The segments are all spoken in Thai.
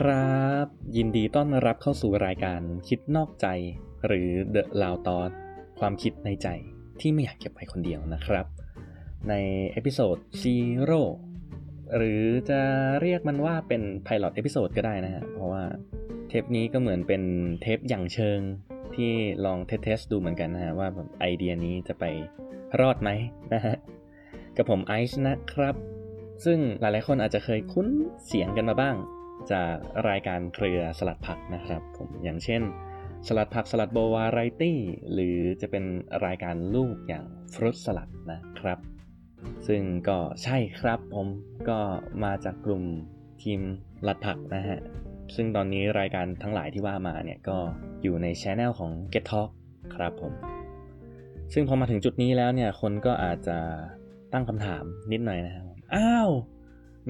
ครับ ยินดีต้อนรับเข้าสู่รายการคิดนอกใจ หรือ The Loud Thought ความคิดในใจที่ไม่อยากเก็บไว้คนเดียวนะครับ ใน episode 0หรือจะเรียกมันว่าเป็น Pilot เอพิโซดก็ได้นะฮะ เพราะว่าเทปนี้ก็เหมือนเป็นเทปหยั่งเชิงที่ลอง test ดูเหมือนกันนะฮะ ว่าแบบไอเดียนี้จะไปรอดไหมนะฮะ กับผมไอซ์นะครับ ซึ่งหลายๆคนอาจจะเคยคุ้นเสียงกันมาบ้าง จากรายการเครือสลัดผักนะครับผมอย่างเช่น สลัดผักสลัดโบวาไรตี้ หรือจะเป็นรายการลูกอย่างฟรุตสลัดนะครับ ซึ่งก็ใช่ครับผมก็มาจากกลุ่มทีมลัดผักนะฮะ ซึ่งตอนนี้รายการทั้งหลายที่ว่ามาเนี่ยก็อยู่ในช anel ของ Get Talk ครับผม ซึ่งพอมาถึงจุดนี้แล้วเนี่ยคนก็อาจจะตั้งคำถามนิดหน่อยนะครับอ้าว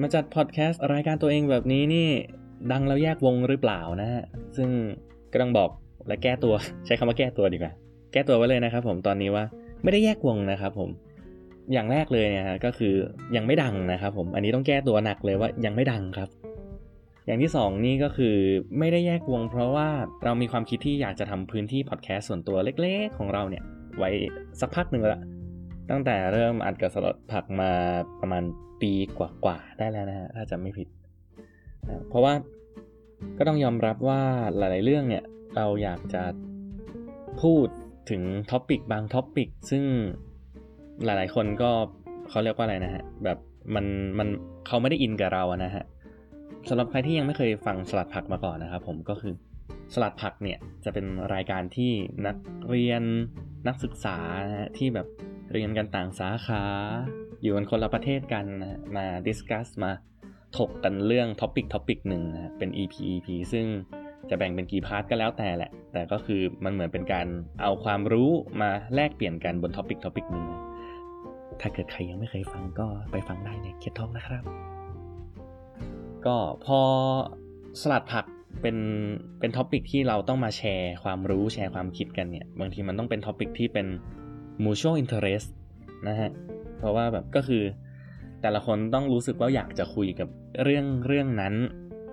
มาจัดพอดแคสต์รายการตัวเองแบบนี้นี่ ดังแล้วแยกวงหรือเปล่านะฮะ ซึ่งก็ต้องบอกและแก้ตัว ใช้คำว่าแก้ตัวดีกว่า แก้ตัวไว้เลยนะครับผมตอนนี้ว่าไม่ได้แยกวงนะครับผมอย่างแรกเลยเนี่ยฮะก็คือยังไม่ดังนะครับผมอันนี้ต้องแก้ตัวหนักเลยว่ายังไม่ดังครับ อย่างที่สองนี่ก็คือไม่ได้แยกวง เพราะว่าเรามีความคิดที่อยากจะทำพื้นที่พอดแคสต์ส่วนตัวเล็กๆ ของเราเนี่ยไว้สักพักหนึ่งแล้วละตั้งแต่เริ่มอัดกับสลัดผักมาประมาณ ปีกว่าๆได้แล้วนะฮะถ้าจำไม่ผิดนะเพราะว่าก็ต้องยอมรับว่าหลาย ๆ เรื่องเนี่ยเราอยากจะพูดถึง topic บาง topic ซึ่งหลาย ๆ คนก็เขาเรียกว่าอะไรนะฮะแบบมันมันเขาไม่ได้อินกับเราอะนะฮะสำหรับใครที่ยังไม่เคยฟังสลัดผักมาก่อนนะครับผมก็คือสลัดผักเนี่ยจะเป็นรายการที่นักเรียนนักศึกษานะฮะที่แบบเรียนกันต่างสาขา อยู่กันคนละประเทศกันนะมา discuss มาถกกันเรื่อง topic topic หนึ่งนะเป็น EP EP ซึ่งจะแบ่งเป็นกี่ part ก็แล้วแต่แหละ แต่ก็คือมันเหมือนเป็นการเอาความรู้มาแลกเปลี่ยนกันบน topic topic หนึ่งถ้าเกิดใครยังไม่เคยฟังก็ไปฟังได้ในเคทท็อกนะครับ ก็พอสลัดผักเป็นเป็น topic ที่เราต้องมาแชร์ความรู้แชร์ความคิดกันเนี่ย บางทีมันต้องเป็น topic ที่เป็น mutual interest นะฮะ เพราะว่าแบบก็คือแต่ละคนต้องรู้สึกว่าอยากจะคุยกับเรื่องเรื่องนั้น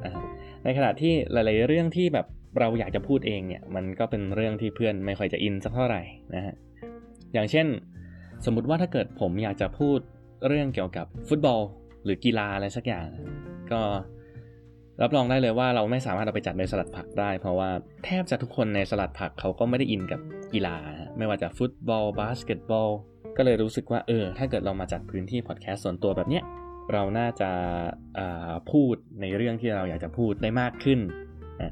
นะในขณะที่หลาย ๆ เรื่องที่แบบเราอยากจะพูดเองเนี่ยมันก็เป็นเรื่องที่เพื่อนไม่ค่อยจะอินสักเท่าไหร่นะฮะอย่างเช่น สมมุติว่าถ้าเกิดผมอยากจะพูดเรื่องเกี่ยวกับฟุตบอล หรือกีฬาอะไรสักอย่าง ก็รับรองได้เลยว่าเราไม่สามารถเอาไปจัดในสลัดผักได้ เพราะว่าแทบจะทุกคนในสลัดผักเขาก็ไม่ได้อินกับกีฬา ไม่ว่าจะฟุตบอลบาสเกตบอล ก็เลยรู้สึกว่าเออ ถ้าเกิดเรามาจัดพื้นที่พอดแคสต์ส่วนตัวแบบเนี้ยเราน่าจะพูดในเรื่องที่เราอยากจะพูดได้มากขึ้น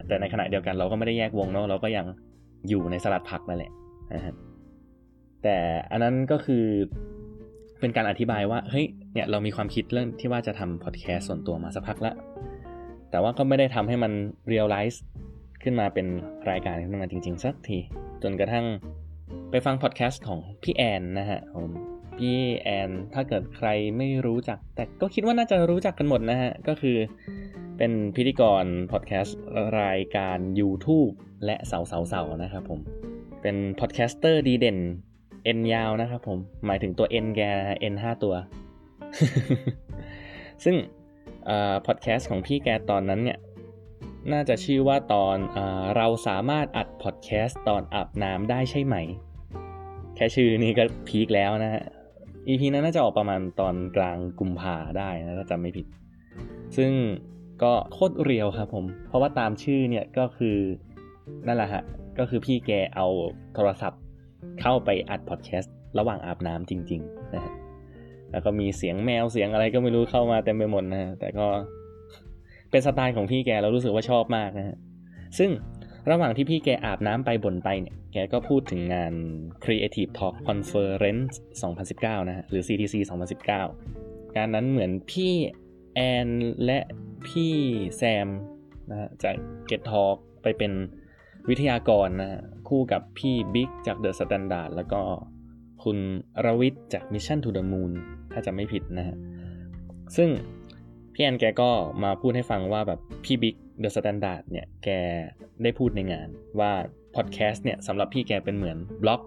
แต่ในขณะเดียวกันเราก็ไม่ได้แยกวงเนาะเราก็ยังอยู่ในสลัดผักนั่นแหละแต่อันนั้นก็คือเป็นการอธิบายว่าเฮ้ยเนี่ยเรามีความคิดเรื่องที่ว่าจะทำพอดแคสต์ส่วนตัวมาสักพักล้วแต่ว่าก็ไม่ได้ทำให้มันเรียลไลซ์ขึ้นมาเป็นรายการขึ้นมาจริง ๆ สักที จนกระทั่ง ไปฟังพอดแคสต์ของพี่แอนนะฮะของพี่แอนถ้าเกิดใครไม่รู้จัก แต่ก็คิดว่าน่าจะรู้จักกันหมดนะฮะ ก็คือเป็นพิธีกรพอดแคสต์รายการ YouTube และเสาเสาเสานะครับผม เป็นพอดแคสเตอร์ดีเด่น N ยาวนะครับผม หมายถึงตัว N แก N 5ตัว ซึ่งพอดแคสต์ของพี่แกตอนนั้นเนี่ย น่าจะชื่อว่าตอนอเราสามารถอัดพอดแคสต์ตอนอาบน้ำได้ใช่ไหม แค่ชื่อนี้ก็พีคแล้วนะฮะ EP นั้นน่าจะออกประมาณตอนกลางกุมภาได้นะถ้าจำไม่ผิด ซึ่งก็โคตรเรียวครับผม เพราะว่าตามชื่อเนี่ยก็คือนั่นแหละฮะ ก็คือพี่แกเอาโทรศัพท์เข้าไปอัดพอดแคสต์ระหว่างอาบน้ำจริงๆนะฮะแล้วก็มีเสียงแมวเสียงอะไรก็ไม่รู้เข้ามาเต็มไปหมดนะฮะแต่ก็ เป็นสไตล์ของพี่แกเรารู้สึกว่าชอบมากนะฮะซึ่งระหว่างที่พี่แกอาบน้ำไปบ่นไปเนี่ย แกก็พูดถึงงาน Creative Talk Conference 2019 นะฮะ หรือ CTC 2019การนั้นเหมือนพี่แอนและพี่แซมนะฮะจาก Get Talk ไปเป็นวิทยากรนะฮะ คู่กับพี่บิ๊กจาก The Standard แล้วก็คุณรวิทย์จาก Mission to the Moon ถ้าจะไม่ผิดนะฮะ ซึ่ง พี่แอนแกก็มาพูดให้ฟังว่าแบบพี่บิ๊ก The Standard เนี่ยแกได้พูดในงานว่าพอดแคสต์เนี่ยสำหรับพี่แกเป็นเหมือนบล็อก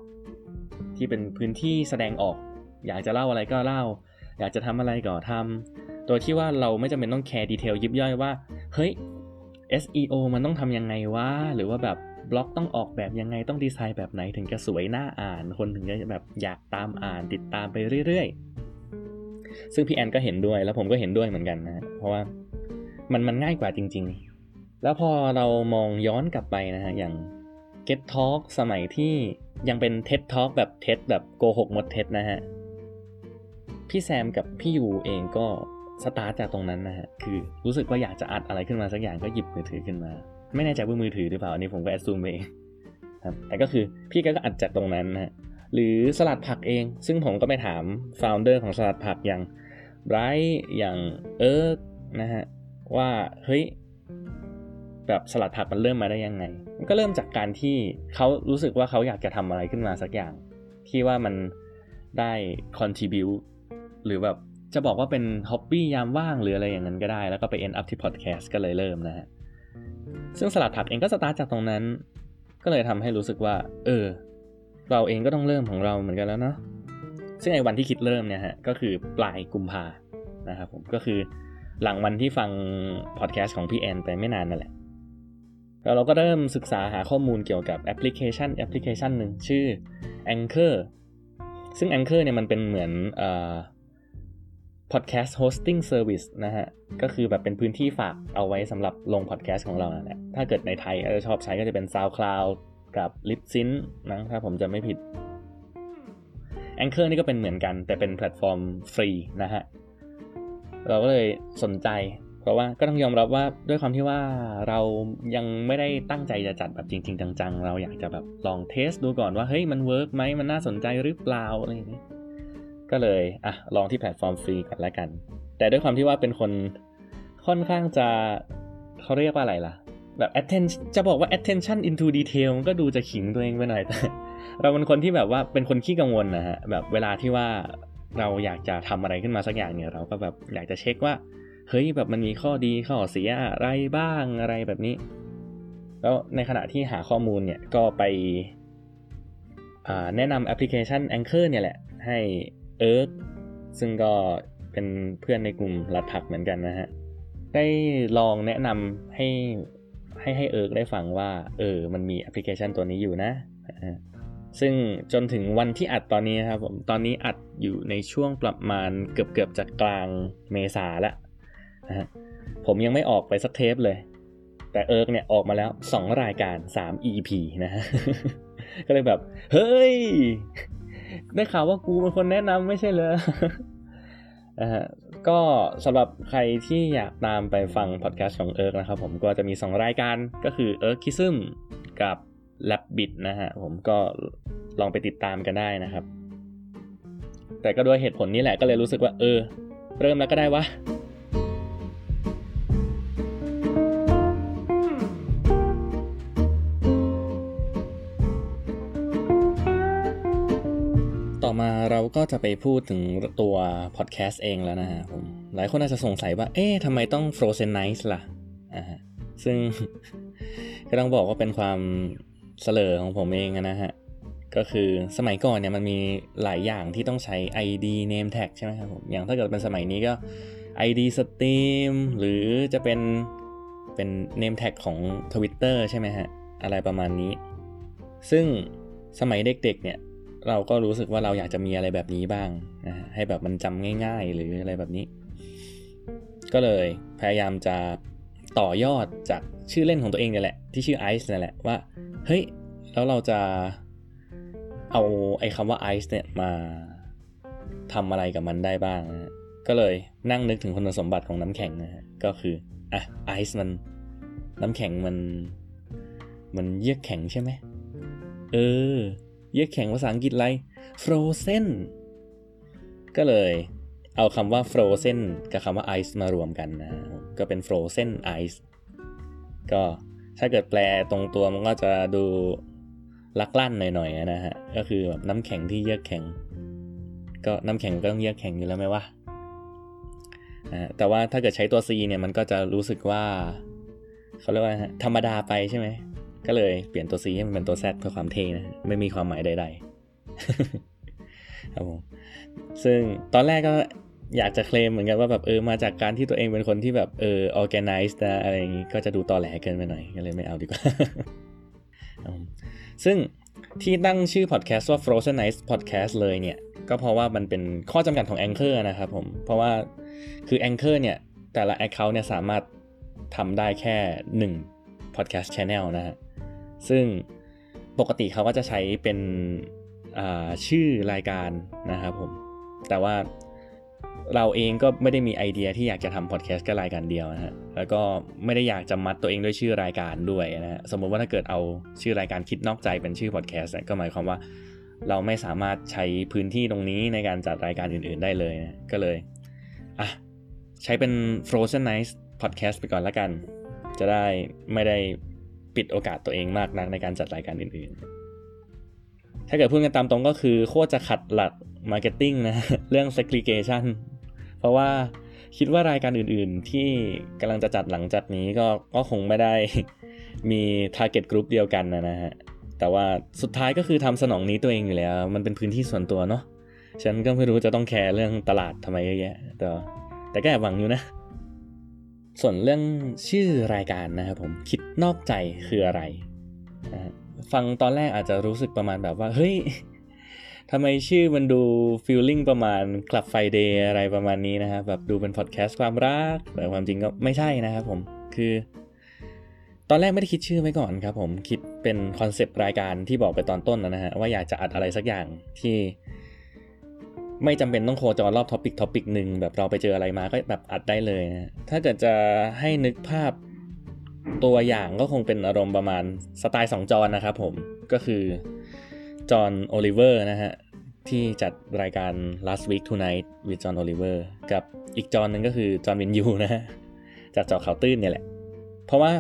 ที่เป็นพื้นที่แสดงออก อยากจะเล่าอะไรก็เล่า อยากจะทำอะไรก็ทำโดยที่ว่าเราไม่จำเป็นต้องแคร์ detail ยิบย่อยว่า เฮ้ย SEO มันต้องทำยังไงวะ หรือว่าแบบบล็อกต้องออกแบบยังไงต้องดีไซน์แบบไหนถึงจะสวยน่าอ่าน คนถึงจะแบบอยากตามอ่านติดตามไปเรื่อยๆ ซึ่งพี่แอนก็เห็นด้วยแล้วผมก็เห็นด้วยเหมือนกันนะเพราะว่ามันมันง่ายกว่าจริง ๆ แล้วพอเรามองย้อนกลับไปนะฮะอย่าง Get Talk สมัยที่ยังเป็น TED Talk แบบ TED แบบโกหกหมด TED นะฮะพี่แซมกับพี่ยูเองก็สตาร์ทจากตรงนั้นนะฮะ คือรู้สึกว่าอยากจะอัดอะไรขึ้นมาสักอย่างก็หยิบมือถือขึ้นมา ไม่แน่ใจว่ามือถือหรือเปล่า อันนี้ผมก็แอดซูมเองครับ แต่ก็คือพี่ก็อัดจากตรงนั้นนะฮะ หรือสลัดผักเอง ซึ่งผมก็ไปถามฟาวเดอร์ของสลัดผักอย่างไบรท์อย่างเอิร์กนะฮะว่าเฮ้ยแบบสลัดผักมันเริ่มมาได้ยังไง มันก็เริ่มจากการที่เขารู้สึกว่าเขาอยากจะทำอะไรขึ้นมาสักอย่าง ที่ว่ามันได้ contribu หรือแบบจะบอกว่าเป็นฮ็อบบี้ยามว่างหรืออะไรอย่างนั้นก็ได้ แล้วก็ไป end up ที่ podcast ก็เลยเริ่มนะฮะ ซึ่งสลัดผักเองก็สตาร์ทจากตรงนั้น ก็เลยทำให้รู้สึกว่า เออ เราเองก็ต้องเริ่มของเราเหมือนกันแล้วเนาะซึ่งไอ้วันที่คิดเริ่มเนี่ยฮะก็คือปลายกุมภานะครับผมก็คือหลังวันที่ฟังพอดแคสต์ของพี่แอนไปไม่นานนั่นแหละแล้วเราก็เริ่มศึกษาหาข้อมูลเกี่ยวกับแอปพลิเคชันแอปพลิเคชันหนึ่งชื่อ Anchor ซึ่ง Anchor เนี่ยมันเป็นเหมือนเอ่อ podcast hosting service นะฮะ ก็คือแบบเป็นพื้นที่ฝากเอาไว้สำหรับลง podcast ของเรานั่นแหละ ถ้าเกิดในไทยจะชอบใช้ก็จะเป็น SoundCloud กับ Libsyn นะถ้าผมจะไม่ผิด Anchor นี่ก็เป็นเหมือนกัน แต่เป็นแพลตฟอร์มฟรีนะฮะ เราก็เลยสนใจ เพราะว่าก็ต้องยอมรับว่าด้วยความที่ว่าเรายังไม่ได้ตั้งใจจะจัดแบบจริง ๆ จัง ๆ เราอยากจะแบบลอง test ดูก่อนว่า เฮ้ยมัน work ไหมมันน่าสนใจหรือเปล่าอะไรอย่างนี้ก็เลย อะ ลองที่แพลตฟอร์มฟรีก่อนแล้วกัน แต่ด้วยความที่ว่าเป็นคนค่อนข้างจะเขาเรียกว่าอะไรล่ะ แบบ attention จะบอกว่า attention into detail มันก็ดูจะขิงตัวเองไปหน่อยแต่เราเป็นคนที่แบบว่าเป็นคนขี้กังวลนะฮะแบบเวลาที่ว่าเราอยากจะทำอะไรขึ้นมาสักอย่างเนี่ย เราก็แบบอยากจะเช็คว่าเฮ้ยแบบมันมีข้อดีข้อเสียอะไรบ้างอะไรแบบนี้ แล้วในขณะที่หาข้อมูลเนี่ยก็ไปแนะนำแอปพลิเคชัน Anchor เนี่ยแหละ ให้เอิร์กซึ่งก็เป็นเพื่อนในกลุ่มสลัดผักเหมือนกันนะฮะ ได้ลองแนะนำให้ ให้ให้เอิร์กได้ฟังว่า เออ มันมีแอปพลิเคชันตัวนี้อยู่นะ ซึ่งจนถึงวันที่อัดตอนนี้ครับผม ตอนนี้อัดอยู่ในช่วงประมาณเกือบเกือบจะกลางเมษาแล้วนะผมยังไม่ออกไปสักเทปเลย แต่เอิร์กเนี่ยออกมาแล้ว 2 รายการ 3 EP นะฮะ ก็เลยแบบ เฮ้ย ได้ข่าวว่ากูเป็นคนแนะนำไม่ใช่เหรอนะฮะ ก็สำหรับใครที่อยากตามไปฟังพอดแคสต์ของเอิร์กนะครับผมก็จะมี 2 รายการก็คือเอิร์กคิซึมกับ l a b b i t นะฮะผมก็ลองไปติดตามกันได้นะครับ แต่ก็ด้วยเหตุผลนี้แหละก็เลยรู้สึกว่าเออ เริ่มแล้วก็ได้วะ ก็จะไปพูดถึงตัวพอดแคสต์เองแล้วนะฮะผม หลายคนอาจจะสงสัยว่า เอ๊ะทำไมต้อง Frozen Nights ล่ะอ่าซึ่งก็ต้องบอกว่าเป็นความเสลอของผมเองนะฮะ ก็คือสมัยก่อนเนี่ยมันมีหลายอย่างที่ต้องใช้ ID name tag ใช่ไหมครับผม อย่างถ้าเกิดเป็นสมัยนี้ก็ ID Steam หรือจะเป็นเป็น name tag ของ Twitter ใช่ไหมฮะ อะไรประมาณนี้ ซึ่งสมัยเด็กๆเนี่ย เราก็รู้สึกว่าเราอยากจะมีอะไรแบบนี้บ้างนะให้แบบมันจำง่าย ๆ หรืออะไรแบบนี้ ก็เลยพยายามจะต่อยอดจากชื่อเล่นของตัวเองเนี่ยแหละ ที่ชื่อไอซ์นี่แหละว่า เฮ้ย แล้วเราจะเอาไอ้คำว่าไอซ์เนี่ยมาทำอะไรกับมันได้บ้างนะก็เลยนั่งนึกถึงคุณสมบัติของน้ำแข็งนะฮะก็คืออะไอซ์มันน้ำแข็งมัน มันเยือกแข็งใช่ไหมเออ เยือกแข็งภาษาอังกฤษอะไร frozen ก็เลยเอาคำว่า frozen กับคำว่า ice มารวมกันนะ ก็เป็น frozen ice ก็ถ้าเกิดแปลตรงตัวมันก็จะดูลักลั่นหน่อยๆนะฮะ ก็คือแบบน้ำแข็งที่เยือกแข็ง ก็น้ำแข็งก็ต้องเยือกแข็งอยู่แล้วไหมวะแต่ว่าถ้าเกิดใช้ตัว C เนี่ยมันก็จะรู้สึกว่าเขาเรียกว่าธรรมดาไปใช่ไหม ก็เลยเปลี่ยนตัว C ให้มันเป็นตัว Z เพื่อความเท่นะไม่มีความหมายใดๆครับผมซึ่งตอนแรกก็อยากจะเคลมเหมือนกันว่าแบบเออมาจากการที่ตัวเองเป็นคนที่แบบเออ organized นะอะไรอย่างงี้ก็จะดูตอแหลเกินไปหน่อยก็เลยไม่เอาดีกว่าซึ่งที่ตั้งชื่อพอดแคสต์ว่า Frozen Ice Podcast เลยเนี่ย ก็เพราะว่ามันเป็นข้อจำกัดของ Anchor นะครับผม เพราะว่าคือ Anchor เนี่ย แต่ละ Account เนี่ยสามารถทำได้แค่ 1 Podcast Channel นะฮะ ซึ่งปกติเขาก็จะใช้เป็นชื่อรายการนะครับผม แต่ว่าเราเองก็ไม่ได้มีไอเดียที่อยากจะทำพอดแคสต์ก็รายการเดียวนะฮะ แล้วก็ไม่ได้อยากจะมัดตัวเองด้วยชื่อรายการด้วยนะฮะ สมมติว่าถ้าเกิดเอาชื่อรายการคิดนอกใจเป็นชื่อพอดแคสต์ก็หมายความว่าเราไม่สามารถใช้พื้นที่ตรงนี้ในการจัดรายการอื่นๆได้เลยนะ ก็เลยอะใช้เป็น Frozen Night Podcast ไปก่อนละกัน จะได้ไม่ได้ ปิดโอกาสตัวเองมากนักในการจัดรายการอื่นๆ ถ้าเกิดพูดกันตามตรงก็คือโคตรจะขัดหลัก marketing นะเรื่อง segregation เพราะว่าคิดว่ารายการอื่นๆ ที่กำลังจะจัดหลังจากนี้ก็ก็คงไม่ได้มี target group เดียวกันนะฮะ แต่ว่าสุดท้ายก็คือทำสนองนี้ตัวเองอยู่แล้ว มันเป็นพื้นที่ส่วนตัวเนาะ ฉันก็ไม่รู้จะต้องแคร์เรื่องตลาดทำไมเยอะแยะ แต่แต่ก็แอบหวังอยู่นะ ส่วนเรื่องชื่อรายการนะครับผมคิด นอกใจคืออะไร ฟังตอนแรกอาจจะรู้สึกประมาณแบบว่า เฮ้ยทำไมชื่อมันดูฟีลลิ่งประมาณClub Friday อะไรประมาณนี้นะครับแบบดูเป็นพอดแคสต์ความรัก แต่ความจริงก็ไม่ใช่นะครับผมคือ ตอนแรกไม่ได้คิดชื่อไว้ก่อนครับผมคิดเป็นคอนเซปต์รายการที่บอกไปตอนต้นนะฮะว่าอยากจะอัดอะไรสักอย่างที่ไม่จำเป็นต้องโคจรรอบ topic topic หนึ่งแบบเราไปเจออะไรมาก็แบบอัดได้เลยนะถ้าเกิดจะให้นึกภาพ ตัวอย่างก็คงเป็นอารมณ์ประมาณสไตล์สองจอนะครับผมก็คือจอห์นโอลิเวอร์นะฮะที่จัดรายการ last week tonight with John Oliver กับอีกจอห์นนึงก็คือจอห์นวิญญูนะฮะจากเจาะข่าวตื้นเนี่ยแหละ เพราะว่า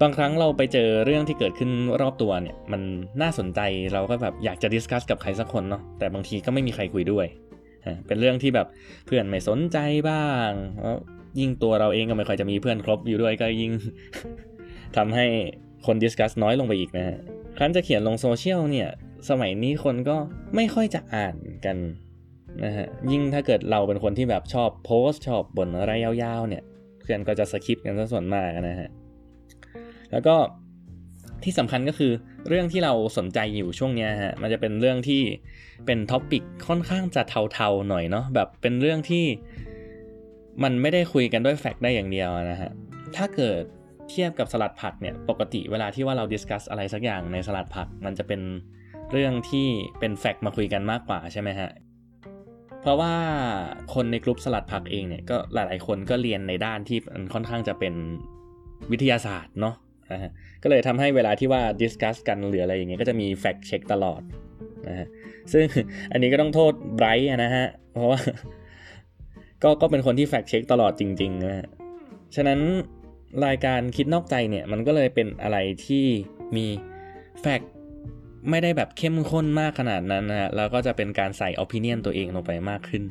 บางครั้งเราไปเจอเรื่องที่เกิดขึ้นรอบตัวเนี่ย มันน่าสนใจเราก็แบบอยากจะ discuss กับใครสักคนเนาะแต่บางทีก็ไม่มีใครคุยด้วย เป็นเรื่องที่แบบเพื่อนไม่สนใจบ้าง ยิ่งตัวเราเองก็ไม่ค่อยจะมีเพื่อนคบอยู่ด้วยก็ยิ่งทำให้คน discuss น้อยลงไปอีกนะฮะครั้นจะเขียนลงโซเชียลเนี่ย สมัยนี้คนก็ไม่ค่อยจะอ่านกันนะฮะยิ่งถ้าเกิดเราเป็นคนที่แบบชอบโพสชอบบ่นอะไรยาวๆ เนี่ย เพื่อนก็จะ skip กันซะส่วนมากนะฮะแล้วก็ที่สำคัญก็คือเรื่องที่เราสนใจอยู่ช่วงนี้ฮะมันจะเป็นเรื่องที่เป็น topic ค่อนข้างจะเทาๆหน่อยเนาะแบบเป็นเรื่องที่ มันไม่ได้คุยกันด้วย fact ได้อย่างเดียวนะฮะ ถ้าเกิดเทียบกับสลัดผักเนี่ย ปกติเวลาที่ว่าเรา discuss อะไรสักอย่างในสลัดผัก มันจะเป็นเรื่องที่เป็น fact มาคุยกันมากกว่าใช่ไหมฮะ เพราะว่าคนในกลุ่มสลัดผักเองเนี่ยก็หลาย ๆ คนก็เรียนในด้านที่มันค่อนข้างจะเป็นวิทยาศาสตร์เนาะนะฮะก็เลยทำให้เวลาที่ว่า discuss กันหรืออะไรอย่างเงี้ยก็จะมี fact check ตลอดนะฮะ ซึ่งอันนี้ก็ต้องโทษไบรท์นะฮะ เพราะว่า ก็ก็เป็นคนที่ fact check ตลอดจริงๆนะฉะนั้นรายการคิดนอกใจเนี่ยมันก็เลยเป็นอะไรที่มี fact ไม่ได้แบบเข้มข้นมากขนาดนั้นนะฮะแล้วก็จะเป็นการใส่ opinion ตัวเองลงไปมากขึ้น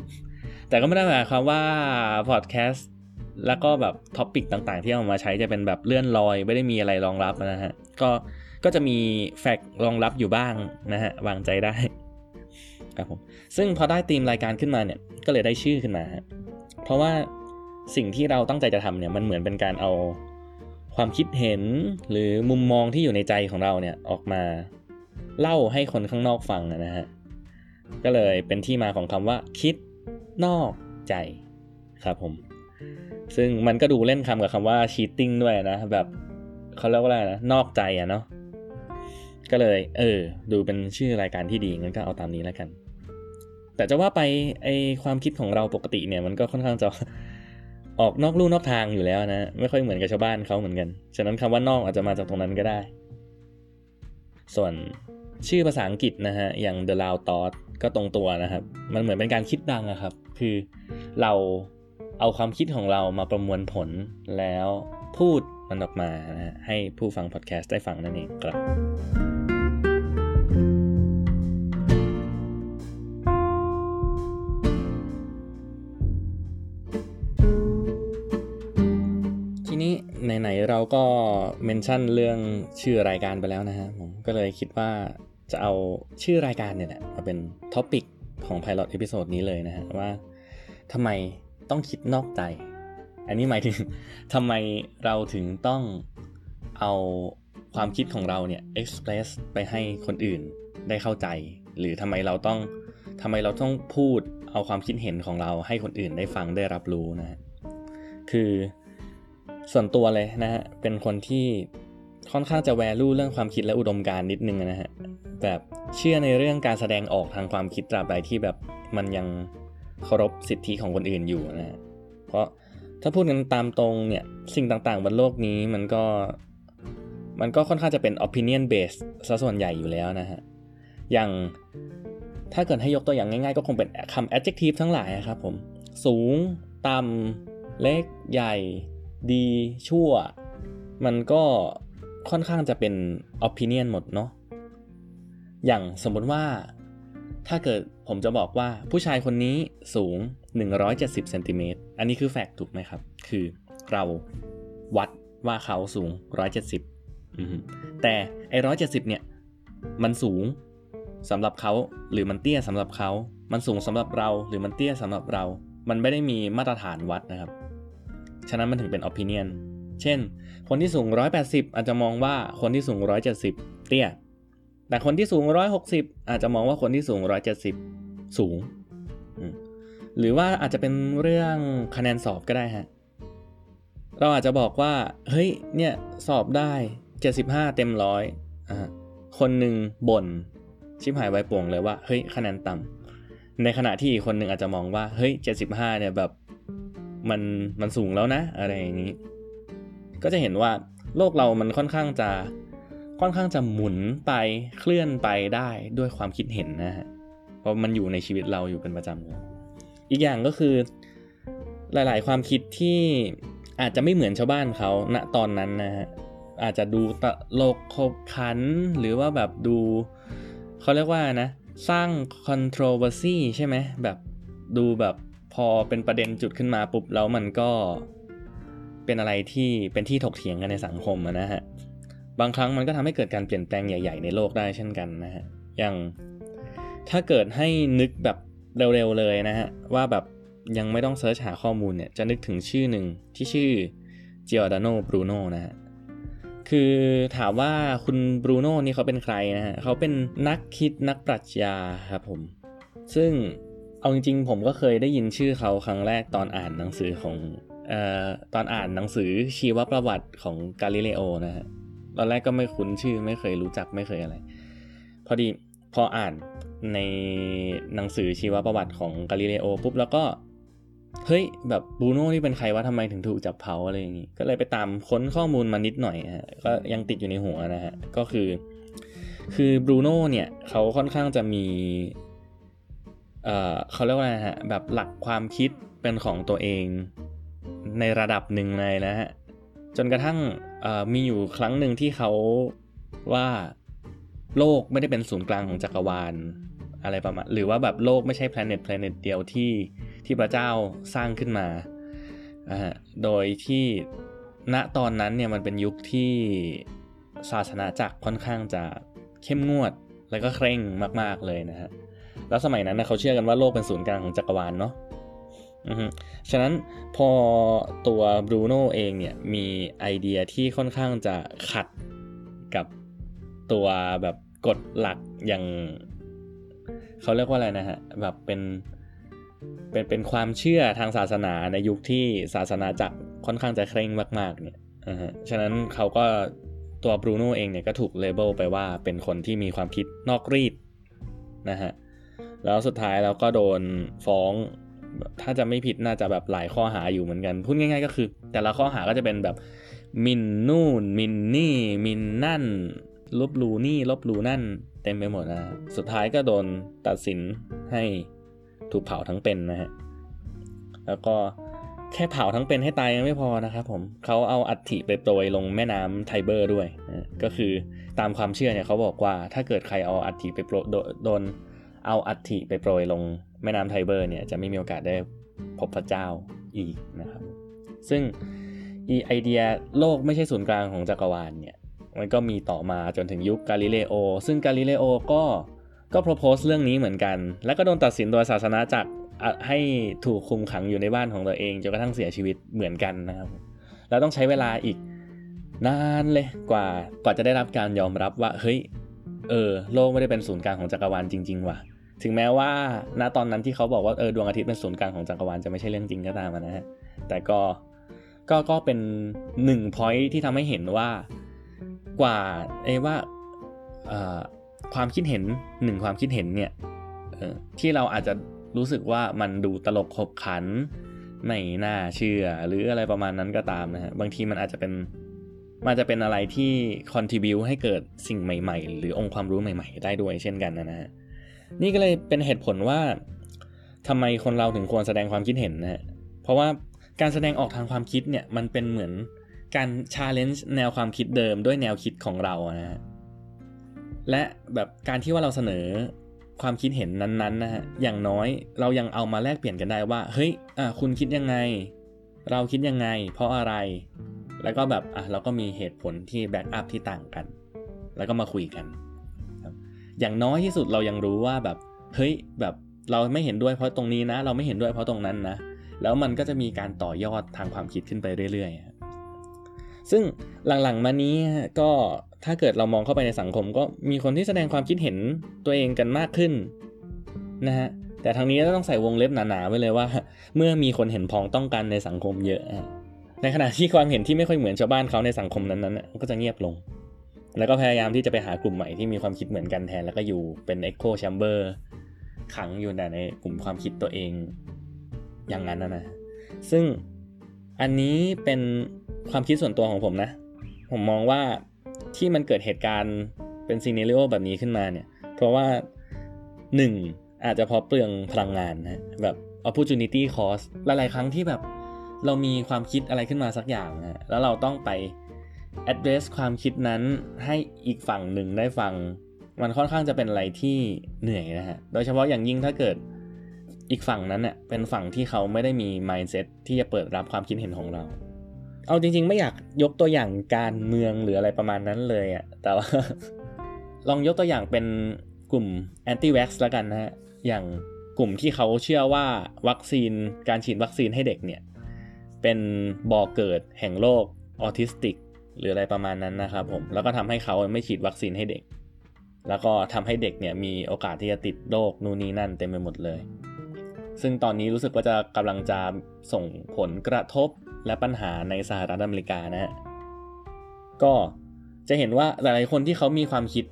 แต่ก็ไม่ได้หมายความว่าพอดแคสต์แล้วก็แบบ topic ต่างๆ ที่เอามาใช้จะเป็นแบบเลื่อนลอย ไม่ได้มีอะไรรองรับนะฮะ ก็ก็จะมีแฟกรองรับอยู่บ้างนะฮะวางใจได้ ครับผมซึ่งพอได้ธีมรายการขึ้นมาเนี่ยก็เลยได้ชื่อขึ้นมา เพราะว่าสิ่งที่เราตั้งใจจะทำเนี่ยมันเหมือนเป็นการเอาความคิดเห็นหรือมุมมองที่อยู่ในใจของเราเนี่ยออกมาเล่าให้คนข้างนอกฟังนะฮะก็เลยเป็นที่มาของคำว่า คิดนอกใจครับผม ซึ่งมันก็ดูเล่นคำกับคำว่า cheating ด้วยนะ แบบเขาเรียกว่าอะไรนะ นอกใจอะเนาะก็เลย เออ ดูเป็นชื่อรายการที่ดีงั้นก็เอาตามนี้แล้วกัน แต่จะว่าไปไอความคิดของเราปกติเนี่ยมันก็ค่อนข้างจะออกนอกลู่นอกทางอยู่แล้วนะ ไม่ค่อยเหมือนกับชาวบ้านเขาเหมือนกัน ฉะนั้นคำว่านอกอาจจะมาจากตรงนั้นก็ได้ ส่วนชื่อภาษาอังกฤษนะฮะ อย่าง The Loud Thought ก็ตรงตัวนะครับ มันเหมือนเป็นการคิดดังอะครับ คือเราเอาความคิดของเรามาประมวลผลแล้วพูดมันออกมานะให้ผู้ฟังพอดแคสต์ได้ฟังนั่นเองครับ ไหนๆเราก็เมนชั่นเรื่องชื่อรายการไปแล้วนะฮะผมก็เลยคิดว่าจะเอาชื่อรายการเนี่ยแหละมาเป็นtopic ของ Pilot episode นี้เลยนะฮะว่าทำไมต้องคิดนอกใจ อันนี้หมายถึงทำไมเราถึงต้องเอาความคิดของเราเนี่ย express ไปให้คนอื่นได้เข้าใจ หรือทำไมเราต้องทำไมเราต้องพูดเอาความคิดเห็นของเราให้คนอื่นได้ฟังได้รับรู้นะฮะคือ ส่วนตัวเลยนะฮะ เป็นคนที่ค่อนข้างจะ value เรื่องความคิดและอุดมการณ์นิดนึงนะฮะ แบบเชื่อในเรื่องการแสดงออกทางความคิดตราบใดที่แบบมันยังเคารพสิทธิของคนอื่นอยู่นะฮะ เพราะถ้าพูดกันตามตรงเนี่ย สิ่งต่างๆบนโลกนี้มันก็มันก็ค่อนข้างจะเป็น opinion based ซะส่วนใหญ่อยู่แล้วนะฮะ อย่างถ้าเกิดให้ยกตัวอย่างง่ายๆ ก็คงเป็นคำ adjective ทั้งหลายครับผม สูง ต่ำ เล็ก ใหญ่ ดีชั่ว มันก็ค่อนข้างจะเป็น opinion หมดเนาะอย่างสมมติว่าถ้าเกิดผมจะบอกว่าผู้ชายคนนี้สูง 170เซนติเมตรอันนี้คือแฟกต์ถูกไหมครับ คือเราวัดว่าเขาสูง 170 แต่ไอ้170 เนี่ย มันสูงสำหรับเขาหรือมันเตี้ยสำหรับเขา มันสูงสำหรับเราหรือมันเตี้ยสำหรับเรา มันไม่ได้มีมาตรฐานวัดนะครับ ฉะนั้นมันถึงเป็น opinion เช่น คนที่สูง 180 อาจจะมองว่าคนที่สูง 170 เตี้ย แต่คนที่สูง 160 อาจจะมองว่าคนที่สูง 170 สูง หรือว่าอาจจะเป็นเรื่องคะแนนสอบก็ได้ฮะ เราอาจจะบอกว่า เฮ้ย เนี่ย สอบได้ 75 เต็มร้อยอคนหนึ่งบ่นชิบหายไวป่วงเลยว่า เฮ้ย คะแนนต่ำในขณะที่อีกคนหนึ่งอาจจะมองว่า เฮ้ย 75 เนี่ยแบบ มันมันสูงแล้วนะ อะไรอย่างนี้ ก็จะเห็นว่าโลกเรามันค่อนข้างจะค่อนข้างจะหมุนไปเคลื่อนไปได้ด้วยความคิดเห็นนะฮะเพราะมันอยู่ในชีวิตเราอยู่เป็นประจำเลยอีกอย่างก็คือหลาย ๆ ความคิดที่อาจจะไม่เหมือนชาวบ้านเขาณตอนนั้นนะฮะอาจจะดูตลกขบขันหรือว่าแบบดูเขาเรียกว่านะ สร้าง controversy ใช่ไหมแบบดูแบบ พอเป็นประเด็นจุดขึ้นมาปุ๊บแล้วมันก็เป็นอะไรที่เป็นที่ถกเถียงกันในสังคมนะฮะบางครั้งมันก็ทำให้เกิดการเปลี่ยนแปลงใหญ่ ๆ ในโลกได้เช่นกันนะฮะอย่างถ้าเกิดให้นึกแบบเร็วๆเลยนะฮะว่าแบบยังไม่ต้องเซิร์ชหาข้อมูลเนี่ยจะนึกถึงชื่อหนึ่งที่ชื่อ Giordano Bruno นะฮะคือถามว่าคุณบรูโน่นี่เขาเป็นใครนะฮะเขาเป็นนักคิดนักปรัชญาครับผม ซึ่ง เอาจริงๆ ผมก็เคยได้ยินชื่อเขาครั้งแรกตอนอ่านหนังสือของเอ่อตอนอ่านหนังสือชีวประวัติของกาลิเลโอนะฮะตอนแรกก็ไม่คุ้นชื่อไม่เคยรู้จักไม่เคยอะไร พอดีพออ่านในหนังสือชีวประวัติของกาลิเลโอปุ๊บแล้วก็เฮ้ยแบบบูโน่นี่เป็นใครวะทำไมถึงถูกจับเผาอะไรอย่างงี้ก็เลยไปตามค้นข้อมูลมานิดหน่อยฮะก็ยังติดอยู่ในหัวนะฮะก็คือ คือบรูโน่เนี่ยเขาค่อนข้างจะมี เอ่อเขาเรียกว่าอะไรฮะแบบหลักความคิดเป็นของตัวเองในระดับหนึ่งเลยนะฮะจนกระทั่งมีอยู่ครั้งหนึ่งที่เขาว่าโลกไม่ได้เป็นศูนย์กลางของจักรวาลอะไรประมาณหรือว่าแบบโลกไม่ใช่แพลเน็ตแพลเน็ตเดียวที่ที่พระเจ้าสร้างขึ้นมาโดยที่ณตอนนั้นเนี่ยมันเป็นยุคที่ศาสนาจักรค่อนข้างจะเข้มงวด แล้วก็เคร่งมาก ๆเลยนะฮะ แล้วสมัยนั้นนะเขาเชื่อกันว่าโลกเป็นศูนย์กลางของจักรวาลเนาะฉะนั้นพอตัวบรูโน่เองเนี่ยมีไอเดียที่ค่อนข้างจะขัดกับตัวแบบกฎหลักอย่างเขาเรียกว่าอะไรนะฮะแบบเป็นเป็นเป็นความเชื่อทางศาสนาในยุคที่ศาสนาจักรค่อนข้างจะเคร่งมากๆเนี่ยฉะนั้นเขาก็ตัวบรูโน่เองเนี่ยก็ถูกเลเบลไปว่าเป็นคนที่มีความคิดนอกรีดนะฮะ แล้วสุดท้ายเราก็โดนฟ้อง ถ้าจะไม่ผิดน่าจะแบบหลายข้อหาอยู่เหมือนกัน พูดง่าย ๆ ก็คือ แต่ละข้อหาก็จะเป็นแบบมินนู่นมินนี่มินนั่น ลบลูนี่ ลบลูนั่น เต็มไปหมดนะสุดท้ายก็โดนตัดสินให้ถูกเผาทั้งเป็นนะฮะ แล้วก็แค่เผาทั้งเป็นให้ตายยังไม่พอนะครับผมเขาเอาอัฐิไปโปรยลงแม่น้ำไทเบอร์ด้วย ก็คือตามความเชื่อเนี่ยเขาบอกว่าถ้าเกิดใครเอาอัฐิไปโปรโดน เอาอัฐิไปโปรยลงแม่น้ำไทเบอร์เนี่ยจะไม่มีโอกาสได้พบพระเจ้าอีกนะครับ ซึ่งอีไอเดียโลกไม่ใช่ศูนย์กลางของจักรวาลเนี่ยมันก็มีต่อมาจนถึงยุคกาลิเลโอ ซึ่งกาลิเลโอก็ก็โพส์เรื่องนี้เหมือนกัน แล้วก็โดนตัดสินโดยศาสนาจักรให้ถูกคุมขังอยู่ในบ้านของตัวเองจนกระทั่งเสียชีวิตเหมือนกันนะครับ แล้วต้องใช้เวลาอีกนานเลยกว่ากว่าจะได้รับการยอมรับว่าเฮ้ยเออโลกไม่ได้เป็นศูนย์กลางของจักรวาลจริง ๆ ว่ะ ถึงแม้ว่าณตอนนั้นที่เขาบอกว่าเออดวงอาทิตย์เป็นศูนย์กลางของจักรวาลจะไม่ใช่เรื่องจริงก็ตามนะฮะแต่ก็ก็ก็เป็นหนึ่งพอยที่ทำให้เห็นว่ากว่าเอว่าความคิดเห็นหนึ่งความคิดเห็นเนี่ยที่เราอาจจะรู้สึกว่ามันดูตลกขบขันไม่น่าเชื่อ หรืออะไรประมาณนั้นก็ตามนะฮะบางทีมันอาจจะเป็นมันจะเป็นอะไรที่คอนทิบิวให้เกิดสิ่งใหม่ ๆ หรือองค์ความรู้ใหม่ ๆ ได้ด้วยเช่นกันนะฮะ นี่ก็เลยเป็นเหตุผลว่าทำไมคนเราถึงควรแสดงความคิดเห็นนะฮะ เพราะว่าการแสดงออกทางความคิดเนี่ยมันเป็นเหมือนการ challenge แนวความคิดเดิมด้วยแนวคิดของเรานะฮะ และแบบการที่ว่าเราเสนอความคิดเห็นนั้นๆนะฮะ อย่างน้อยเรายังเอามาแลกเปลี่ยนกันได้ว่า เฮ้ย อะคุณคิดยังไง เราคิดยังไง เพราะอะไร แล้วก็แบบ อะเราก็มีเหตุผลที่ back up ที่ต่างกัน แล้วก็มาคุยกัน อย่างน้อยที่สุดเรายังรู้ว่าแบบเฮ้ยแบบเราไม่เห็นด้วยเพราะตรงนี้นะ เราไม่เห็นด้วยเพราะตรงนั้นนะ แล้วมันก็จะมีการต่อยอดทางความคิดขึ้นไปเรื่อยๆ ซึ่งหลังๆมานี้ก็ถ้าเกิดเรามองเข้าไปในสังคม ก็มีคนที่แสดงความคิดเห็นตัวเองกันมากขึ้นนะฮะแต่ทางนี้ก็ต้องใส่วงเล็บหนาๆไว้เลยว่า เมื่อมีคนเห็นพ้องต้องกันในสังคมเยอะ ในขณะที่ความเห็นที่ไม่ค่อยเหมือนชาวบ้านเขาในสังคมนั้นๆก็จะเงียบลง แล้วก็พยายามที่จะไปหากลุ่มใหม่ที่มีความคิดเหมือนกันแทน แล้วก็อยู่เป็น Echo Chamber ขังอยู่แต่ในกลุ่มความคิดตัวเองอย่างนั้นนะนะ ซึ่งอันนี้เป็นความคิดส่วนตัวของผมนะ ผมมองว่าที่มันเกิดเหตุการณ์เป็นซีเนเรียแบบนี้ขึ้นมาเนี่ย เพราะว่า 1. อาจจะเพราะเปลืองพลังงานนะแบบ opportunity cost หลายๆครั้งที่แบบเรามีความคิดอะไรขึ้นมาสักอย่างนะแล้วเราต้องไป address ความคิดนั้นให้อีกฝั่งหนึ่งได้ฟัง มันค่อนข้างจะเป็นอะไรที่เหนื่อยนะฮะ โดยเฉพาะอย่างยิ่งถ้าเกิดอีกฝั่งนั้นเน่ยเป็นฝั่งที่เขาไม่ได้มี mindset ที่จะเปิดรับความคิดเห็นของเรา เอาจริง ๆ ไม่อยากยกตัวอย่างการเมืองหรืออะไรประมาณนั้นเลยอะแต่ว่า ลองยกตัวอย่างเป็นกลุ่ม anti vax แล้วกันนะฮะ อย่างกลุ่มที่เขาเชื่อว่าวัคซีนการฉีดวัคซีนให้เด็กเนี่ยเป็นบ่อเกิดแห่งโรคออทิสติก หรืออะไรประมาณนั้นนะครับผมแล้วก็ทำให้เขาไม่ฉีดวัคซีนให้เด็ก แล้วก็ทำให้เด็กเนี่ยมีโอกาสที่จะติดโรคนู่นนี่นั่นเต็มไปหมดเลย ซึ่งตอนนี้รู้สึกว่าจะกำลังจะส่งผลกระทบและปัญหาในสหรัฐอเมริกานะฮะก็จะเห็นว่าหลายๆคนที่เขามีความคิด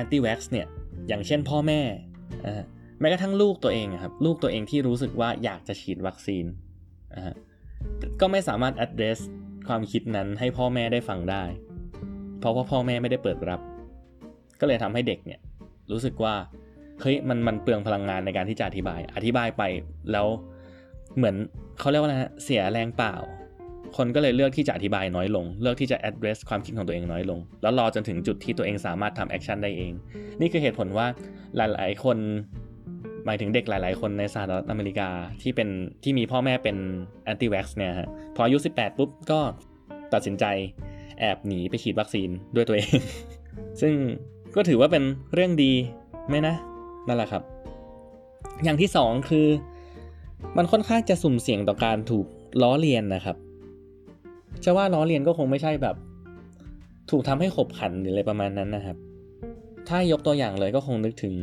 anti vax เนี่ยอย่างเช่นพ่อแม่แม้กระทั่งลูกตัวเองครับลูกตัวเองที่รู้สึกว่าอยากจะฉีดวัคซีนก็ไม่สามารถ address ความคิดนั้นให้พ่อแม่ได้ฟังได้ เพราะว่าพ่อแม่ไม่ได้เปิดรับ ก็เลยทำให้เด็กเนี่ยรู้สึกว่าเฮ้ยมันมันเปลืองพลังงานในการที่จะอธิบาย อธิบายไปแล้วเหมือนเขาเรียกว่าอะไรฮะเสียแรงเปล่า คนก็เลยเลือกที่จะอธิบายน้อยลง เลือกที่จะ address ความคิดของตัวเองน้อยลง แล้วรอจนถึงจุดที่ตัวเองสามารถทำแอคชั่นได้เอง นี่คือเหตุผลว่าหลาย ๆ คน หมายถึงเด็กหลาย ๆ คนในสหรัฐอเมริกาที่เป็นที่มีพ่อแม่เป็น anti vax เนี่ยฮะพออายุ 18 ปุ๊บก็ตัดสินใจแอบหนีไปฉีดวัคซีนด้วยตัวเอง ซึ่งก็ถือว่าเป็นเรื่องดีไหมนะ นั่นแหละครับ อย่างที่สองคือ มันค่อนข้างจะสุ่มเสี่ยงต่อการถูกล้อเลียนนะครับจะว่าล้อเลียนก็คงไม่ใช่แบบ ถูกทำให้ขบขันหรืออะไรประมาณนั้นนะครับ ถ้ายกตัวอย่างเลยก็คงนึกถึง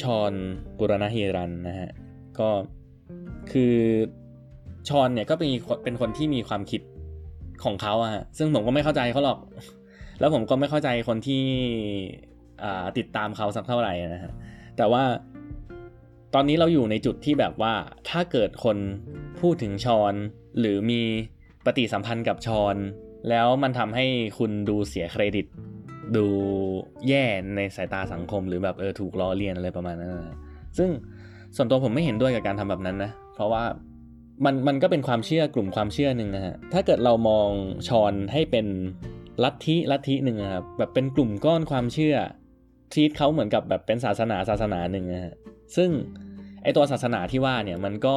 ชอนบุรณะเฮรันนะฮะก็คือชอนเนี่ยก็เป็นเป็นคนที่มีความคิดของเขาอะซึ่งผมก็ไม่เข้าใจเขาหรอก แล้วผมก็ไม่เข้าใจคนที่ติดตามเขาสักเท่าไหร่นะฮะแต่ว่าตอนนี้เราอยู่ในจุดที่แบบว่าถ้าเกิดคนพูดถึงชอนหรือมีปฏิสัมพันธ์กับชอนแล้วมันทำให้คุณดูเสียเครดิต ดูแย่ในสายตาสังคมหรือแบบเออถูกล้อเลียนอะไรประมาณนั้นนะซึ่งส่วนตัวผมไม่เห็นด้วยกับการทำแบบนั้นนะ เพราะว่ามันมันก็เป็นความเชื่อกลุ่มความเชื่อหนึ่งนะฮะ ถ้าเกิดเรามองชอนให้เป็นลัทธิลัทธิหนึ่งครับแบบเป็นกลุ่มก้อนความเชื่อทีตเขาเหมือนกับแบบเป็นศาสนาศาสนาหนึ่งนะฮะ ซึ่งไอตัวศาสนาที่ว่าเนี่ยมันก็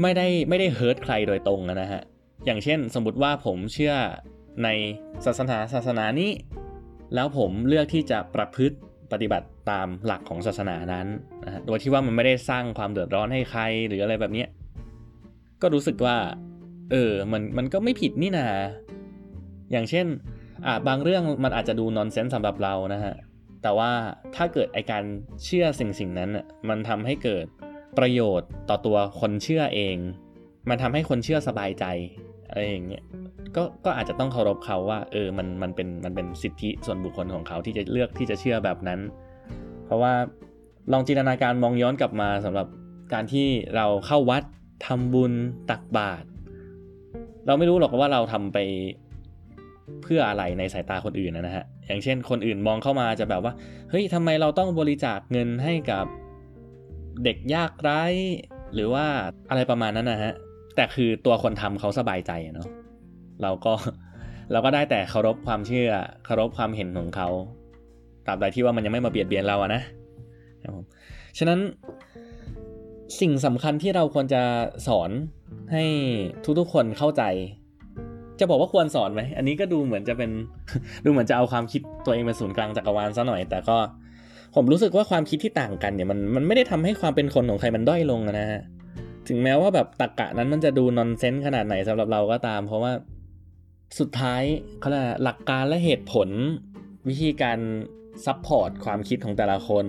ไม่ได้ไม่ได้เฮิร์ตใครโดยตรงนะฮะ อย่างเช่นสมมติว่าผมเชื่อในศาสนาศาสนานี้ แล้วผมเลือกที่จะประพฤติปฏิบัติตามหลักของศาสนานั้นนะฮะโดยที่ว่ามันไม่ได้สร้างความเดือดร้อนให้ใครหรืออะไรแบบนี้ก็รู้สึกว่า เออมันมันก็ไม่ผิดนี่นา อย่างเช่นอ่าบางเรื่องมันอาจจะดูนอนเซนส์สำหรับเรานะฮะแต่ว่าถ้าเกิดไอการเชื่อสิ่งสิ่งนั้นมันทำให้เกิดประโยชน์ต่อตัวคนเชื่อเอง มันทำให้คนเชื่อสบายใจอะไรอย่างเงี้ย ก็ก็อาจจะต้องเคารพเขาว่า เออมันมันเป็นมันเป็นสิทธิส่วนบุคคลของเขาที่จะเลือกที่จะเชื่อแบบนั้น เพราะว่าลองจินตนาการมองย้อนกลับมาสำหรับการที่เราเข้าวัดทำบุญตักบาตรเราไม่รู้หรอกว่าเราทำไปเพื่ออะไรในสายตาคนอื่นนะฮะ อย่างเช่น คนอื่นมองเข้ามาจะแบบว่า เฮ้ยทำไมเราต้องบริจาคเงินให้กับเด็กยากไร้ หรือว่าอะไรประมาณนั้นนะฮะ แต่คือตัวคนทำเขาสบายใจเนาะ เราก็เราก็ได้แต่เคารพความเชื่อเคารพความเห็นของเขาตราบใดที่ว่ามันยังไม่มาเบียดเบียนเราอะนะครับผมฉะนั้นสิ่งสำคัญที่เราควรจะสอนให้ทุกๆคนเข้าใจ จะบอกว่าควรสอนไหมอันนี้ก็ดูเหมือนจะเป็นดูเหมือนจะเอาความคิดตัวเองเป็นศูนย์กลางจักรวาลซะหน่อย แต่ก็ผมรู้สึกว่าความคิดที่ต่างกันเนี่ยมันมันไม่ได้ทำให้ความเป็นคนของใครมันด้อยลงนะฮะถึงแม้ว่าแบบตรรกะนั้นมันจะดู nonsense ขนาดไหนสำหรับเราก็ตาม เพราะว่า สุดท้ายเขาเรียกหลักการและเหตุผล วิธีการ support ความคิดของแต่ละคน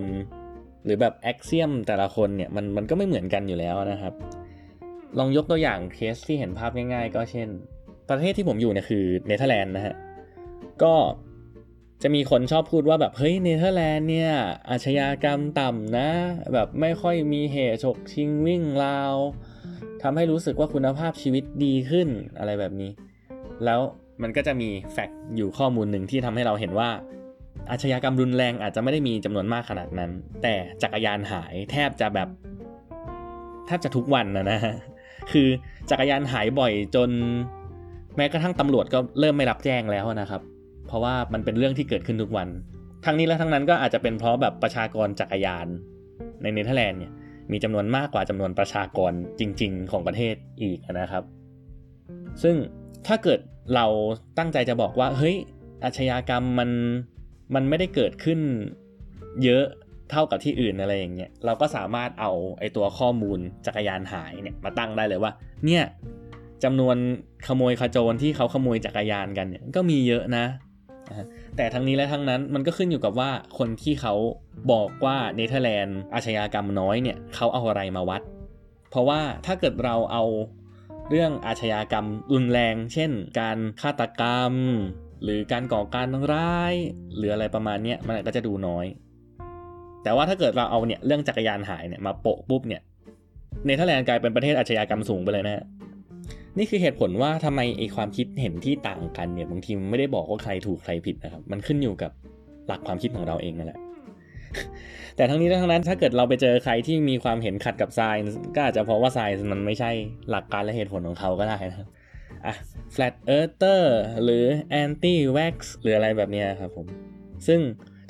หรือแบบ axiom แต่ละคนเนี่ยมันมันก็ไม่เหมือนกันอยู่แล้วนะครับ ลองยกตัวอย่างเคสที่เห็นภาพง่าย ๆ ก็เช่น ประเทศที่ผมอยู่เนี่ยคือเนเธอร์แลนด์นะฮะก็จะมีคนชอบพูดว่าแบบเฮ้ยเนเธอร์แลนด์เนี่ยอาชญากรรมต่ำนะ แบบไม่ค่อยมีเหตุฉกชิงวิ่งราวทำให้รู้สึกว่าคุณภาพชีวิตดีขึ้นอะไรแบบนี้ แล้วมันก็จะมีแฟกต์อยู่ข้อมูลหนึ่งที่ทำให้เราเห็นว่า อาชญากรรมรุนแรงอาจจะไม่ได้มีจำนวนมากขนาดนั้น แต่จักรยานหายแทบจะแบบแทบจะทุกวันนะนะคือจักรยานหายบ่อยจน แม้กระทั่งตำรวจก็เริ่มไม่รับแจ้งแล้วนะครับ เพราะว่ามันเป็นเรื่องที่เกิดขึ้นทุกวัน ทั้งนี้และทั้งนั้นก็อาจจะเป็นเพราะแบบประชากรจักรยาน ในเนเธอร์แลนด์เนี่ยมีจำนวนมากกว่าจำนวนประชากรจริง ๆ ของประเทศอีกนะครับ ซึ่ง ถ้าเกิดเราตั้งใจจะบอกว่า เฮ้ย อาชญากรรมมันมันไม่ได้เกิดขึ้นเยอะเท่ากับที่อื่นอะไรอย่างเงี้ย เราก็สามารถเอาไอตัวข้อมูลจักรยานหายเนี่ยมาตั้งได้เลยว่า เนี่ยจำนวนขโมยขโจรที่เขาขโมยจักรยานกันเนี่ยก็มีเยอะนะ แต่ทั้งนี้และทั้งนั้นมันก็ขึ้นอยู่กับว่าคนที่เขาบอกว่าเนเธอร์แลนด์อาชญากรรมน้อยเนี่ยเขาเอาอะไรมาวัด เพราะว่าถ้าเกิดเราเอา เรื่องอาชญากรรมรุนแรง เช่น การฆาตกรรม หรือการก่อการร้าย หรืออะไรประมาณนี้มันก็จะดูน้อย แต่ว่าถ้าเกิดเราเอาเนี่ยเรื่องจักรยานหายเนี่ยมาโปะปุ๊บเนี่ยเนเธอร์แลนด์กลายเป็นประเทศอาชญากรรมสูงไปเลยนะนี่คือเหตุผลว่าทำไมไอความคิดเห็นที่ต่างกันเนี่ยบางทีไม่ได้บอกว่าใครถูกใครผิดนะครับ มันขึ้นอยู่กับหลักความคิดของเราเองนั่นแหละ แต่ทั้งนี้ทั้งนั้นถ้าเกิดเราไปเจอใครที่มีความเห็นขัดกับไซน์ก็อาจจะเพราะว่าไซน์มันไม่ใช่หลักการและเหตุผลของเขาก็ได้นะครับอะ flat earther หรือ anti wax หรืออะไรแบบนี้ครับผม ซึ่ง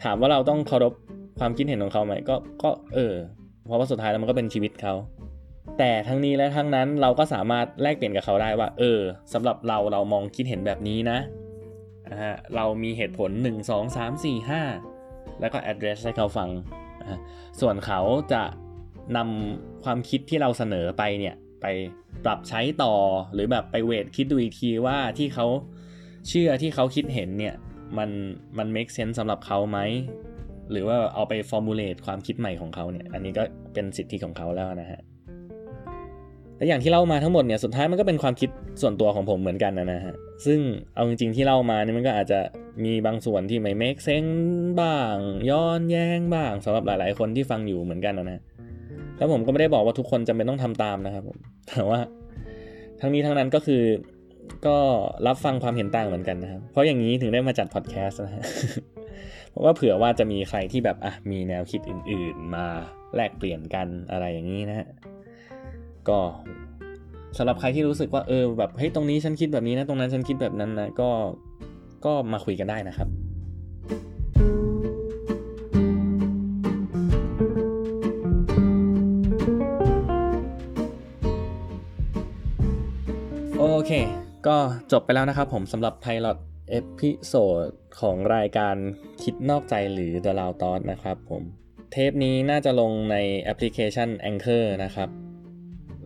ถามว่าเราต้องเคารพความคิดเห็นของเขาไหมก็ก็เออ เพราะว่าสุดท้ายแล้วมันก็เป็นชีวิตเขา แต่ทั้งนี้และทั้งนั้นเราก็สามารถแลกเปลี่ยนกับเขาได้ว่า เออสำหรับเราเรามองคิดเห็นแบบนี้นะนะฮะเรามีเหตุผล 1 2 3 4 5 แล้วก็ address ให้เขาฟัง ส่วนเขาจะนำความคิดที่เราเสนอไปเนี่ยไปปรับใช้ต่อหรือแบบไปเวทคิดดูอีกทีว่าที่เขาเชื่อที่เขาคิดเห็นเนี่ยมันมัน make sense สำหรับเขาไหมหรือว่าเอาไป formulate ความคิดใหม่ของเขาเนี่ยอันนี้ก็เป็นสิทธิของเขาแล้วนะฮะแต่อย่างที่เล่ามาทั้งหมดเนี่ยสุดท้ายมันก็เป็นความคิดส่วนตัวของผมเหมือนกันนะฮะซึ่งเอาจริงๆที่เล่ามาเนี่ยมันก็อาจจะ มีบางส่วนที่ไม่เมคเซนบ้าง ย้อนแย้งบ้างสำหรับหลาย ๆ คนที่ฟังอยู่เหมือนกันนะแล้วผมก็ไม่ได้บอกว่าทุกคนจำเป็นต้องทำตามนะครับผมแต่ว่า ทั้งนี้ทั้งนั้นก็คือก็รับฟังความเห็นต่างเหมือนกันนะครับ เพราะอย่างนี้ถึงได้มาจัดพอดแคสต์นะฮะเพราะว่าเผื่อว่าจะมีใครที่แบบอะมีแนวคิดอื่น ๆ มาแลกเปลี่ยนกันอะไรอย่างนี้นะฮะก็สำหรับใครที่รู้สึกว่าเออแบบเฮ้ยตรงนี้ฉันคิดแบบนี้นะ ตรงนั้นฉันคิดแบบนั้นนะก็ ก็มาคุยกันได้นะครับโอเค ก็จบไปแล้วนะครับผมสำหรับ pilot episode ของรายการคิดนอกใจหรือ The Loud Thought นะครับผม เทปนี้น่าจะลงในแอปพลิเคชัน Anchor นะครับ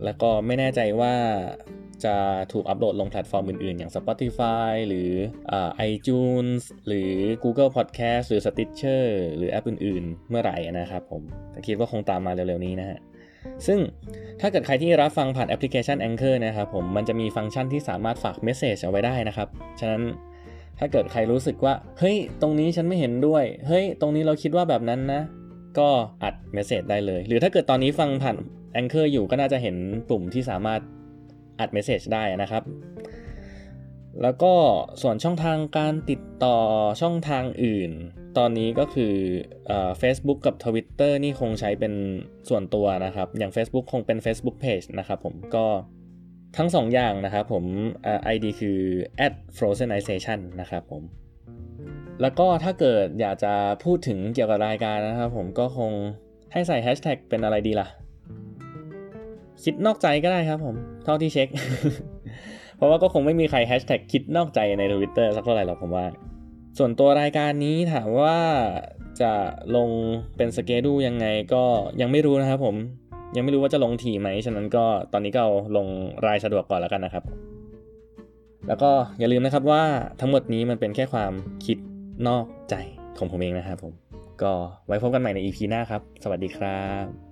แล้วก็ไม่แน่ใจว่า จะถูกอัปโหลดลงแพลตฟอร์มอื่น ๆ อย่าง Spotify หรือไอ่า iTunes หรือ Google Podcast หรือ Stitcher หรือแอปอื่น ๆ เมื่อไหร่นะครับผมแต่คิดว่าคงตามมาเร็ว ๆ นี้นะฮะซึ่งถ้าเกิดใครที่รับฟังผ่านแอปพลิเคชัน Anchor นะครับผมมันจะมีฟังก์ชันที่สามารถฝาก message เอาไว้ได้นะครับ ฉะนั้นถ้าเกิดใครรู้สึกว่า เฮ้ย ตรงนี้ฉันไม่เห็นด้วย เฮ้ย ตรงนี้เราคิดว่าแบบนั้นนะ ก็อัด message ได้เลย หรือถ้าเกิดตอนนี้ฟังผ่าน Anchor อยู่ก็น่าจะเห็นปุ่มที่สามารถ อัดเมสเซจได้นะครับ แล้วก็ส่วนช่องทางการติดต่อช่องทางอื่น ตอนนี้ก็คือเอ่อ Facebook กับ Twitter นี่คงใช้เป็นส่วนตัวนะครับ อย่าง Facebook คงเป็น Facebook Page นะครับผมก็ทั้งสองอย่างนะครับผมเอ่อ ID คือ @frozenization นะครับผม แล้วก็ถ้าเกิดอยากจะพูดถึงเกี่ยวกับรายการนะครับผมก็คงให้ใส่แฮชแท็กเป็นอะไรดีล่ะ คิดนอกใจก็ได้ครับผม เท่าที่เช็ค เพราะว่าก็คงไม่มีใครแฮชแท็กคิดนอกใจในทวิตเตอร์สักเท่าไหร่หรอกผมว่า ส่วนตัวรายการนี้ถามว่าจะลงเป็นสเกดูยังไงก็ยังไม่รู้นะครับผมยังไม่รู้ว่าจะลงทีไหม ฉะนั้นก็ตอนนี้ก็เอาลงรายสะดวกก่อนแล้วกันนะครับ แล้วก็อย่าลืมนะครับว่าทั้งหมดนี้มันเป็นแค่ความคิดนอกใจของผมเองนะครับผม ก็ไว้พบกันใหม่ใน EP หน้าครับ สวัสดีครับ